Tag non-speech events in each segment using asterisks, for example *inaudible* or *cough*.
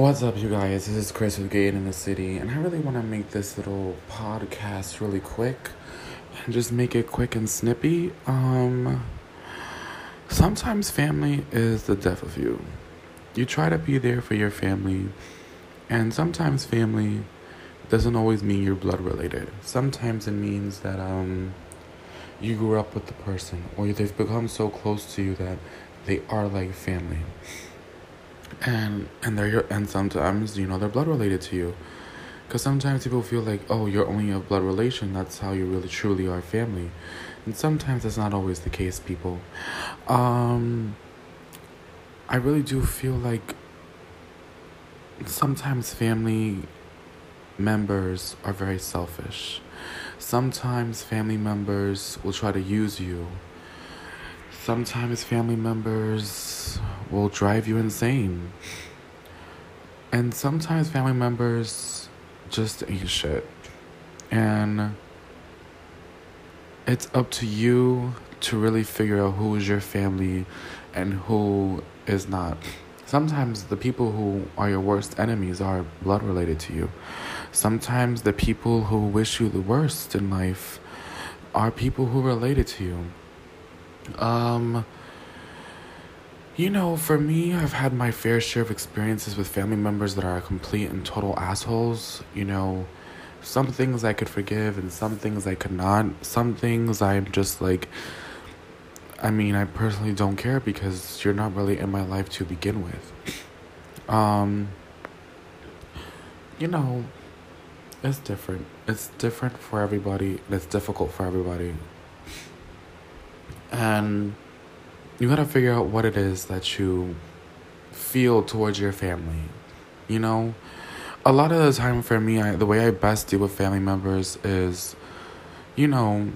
What's up, you guys? This is Chris with Gate in the City, and I really want to make this little podcast really quick and just make it quick and snippy. Um, sometimes family is the death of you. You try to be there for your family, and sometimes family doesn't always mean you're blood related. Sometimes it means that um, you grew up with the person, or they've become so close to you that they are like family and and they're your and sometimes you know they're blood related to you. Because sometimes people feel like oh you're only a blood relation that's how you really truly are family. And sometimes that's not always the case people. Um i really do feel like sometimes family members are very selfish. Sometimes family members will try to use you. Sometimes family members will drive you insane. And sometimes family members just ain't shit. And it's up to you to really figure out who is your family and who is not. Sometimes the people who are your worst enemies are blood related to you. Sometimes the people who wish you the worst in life are people who are related to you. Um, you know, for me, I've had my fair share of experiences with family members that are complete and total assholes. You know, some things I could forgive and some things I could not. Some things I'm just like, I mean, I personally don't care because you're not really in my life to begin with. Um, you know, it's different. It's different for everybody, and it's difficult for everybody. And you gotta figure out what it is that you feel towards your family. You know, a lot of the time for me, I, the way I best deal with family members is, you know,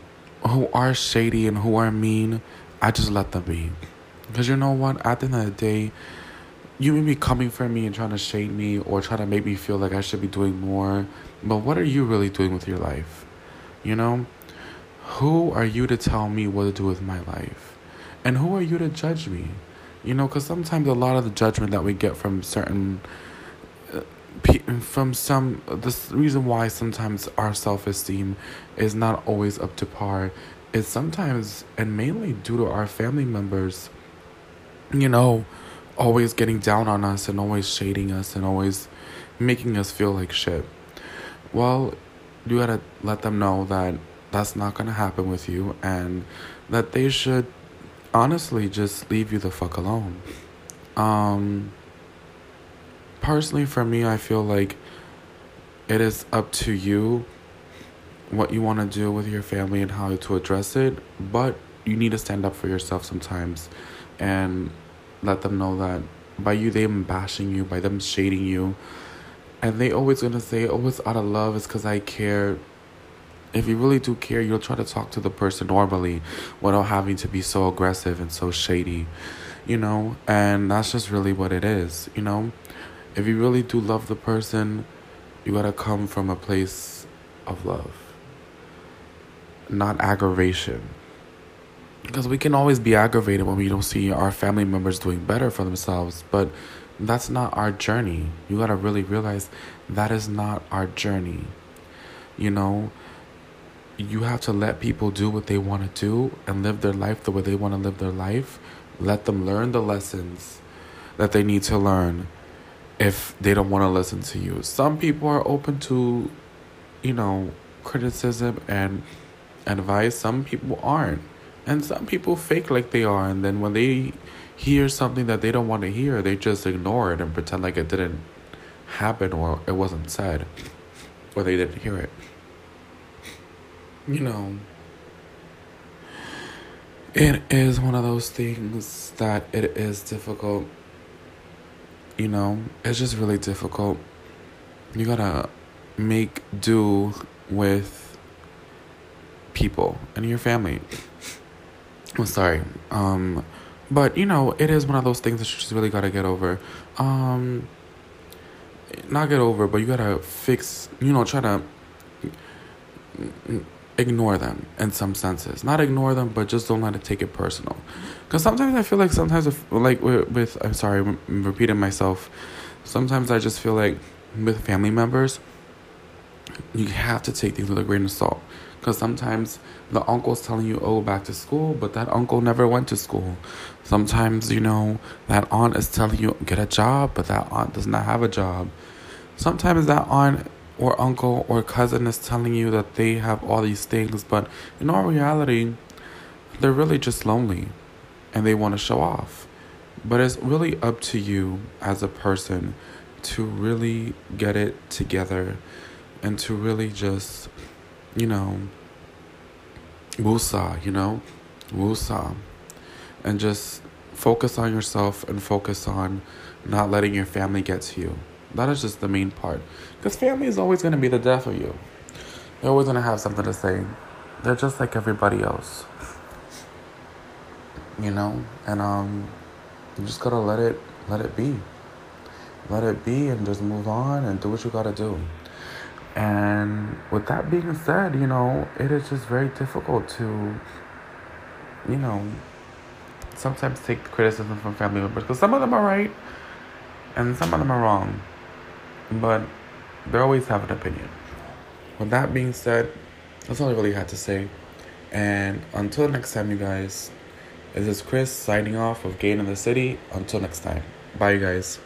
who are shady and who are mean, I just let them be. Because you know what? At the end of the day, you may be coming for me and trying to shade me or trying to make me feel like I should be doing more. But what are you really doing with your life? You know? Who are you to tell me what to do with my life? And who are you to judge me? You know, because sometimes a lot of the judgment that we get from certain, uh, from some, the reason why sometimes our self esteem is not always up to par is sometimes, and mainly due to our family members, you know, always getting down on us and always shading us and always making us feel like shit. Well, you gotta let them know that that's not gonna happen with you and that they should honestly just leave you the fuck alone. Um, personally, for me, I feel like it is up to you what you want to do with your family and how to address it, but you need to stand up for yourself sometimes and let them know that by you them bashing you, by them shading you, and they always gonna say, "Oh, it's out of love. It's because I care." If you really do care, you'll try to talk to the person normally without having to be so aggressive and so shady, you know? And that's just really what it is, you know? If you really do love the person, you gotta come from a place of love, not aggravation. Because we can always be aggravated when we don't see our family members doing better for themselves, but that's not our journey. You gotta really realize that is not our journey. You know, you have to let people do what they want to do and live their life the way they want to live their life. Let them learn the lessons that they need to learn if they don't want to listen to you. Some people are open to, you know, criticism and advice. Some people aren't. And some people fake like they are. And then when they hear something that they don't want to hear, they just ignore it and pretend like it didn't happen or it wasn't said or they didn't hear it you know, it is one of those things that it is difficult. You know, it's just really difficult. You gotta make do with people and your family. *laughs* I'm sorry. Um, but you know, it is one of those things that you just really gotta get over. Um, not get over, but you gotta fix. You know, try to ignore them in some senses. Not ignore them, but just don't let it take it personal. Because sometimes I feel like sometimes, if, like with, with, I'm sorry, I'm repeating myself. sometimes I just feel like with family members, you have to take things with a grain of salt. Because sometimes the uncle's telling you, oh, back to school, but that uncle never went to school. Sometimes, you know, that aunt is telling you, get a job, but that aunt does not have a job. Sometimes that aunt or uncle or cousin is telling you that they have all these things, but in all reality, they're really just lonely and they want to show off. But it's really up to you as a person to really get it together and to really just, you know, wusa, you know, wusa, and just focus on yourself and focus on not letting your family get to you. That is just the main part. Because family is always going to be the death of you. They're always going to have something to say. They're just like everybody else. You know? And um you just got to let it let it be. Let it be and just move on and do what you got to do. And with that being said, you know, it is just very difficult to, you know, sometimes take criticism from family members because some of them are right and some of them are wrong. But they always have an opinion. With that being said, that's all I really had to say. And until next time, you guys, this is Chris signing off of Gain in the City. Until next time. Bye, you guys.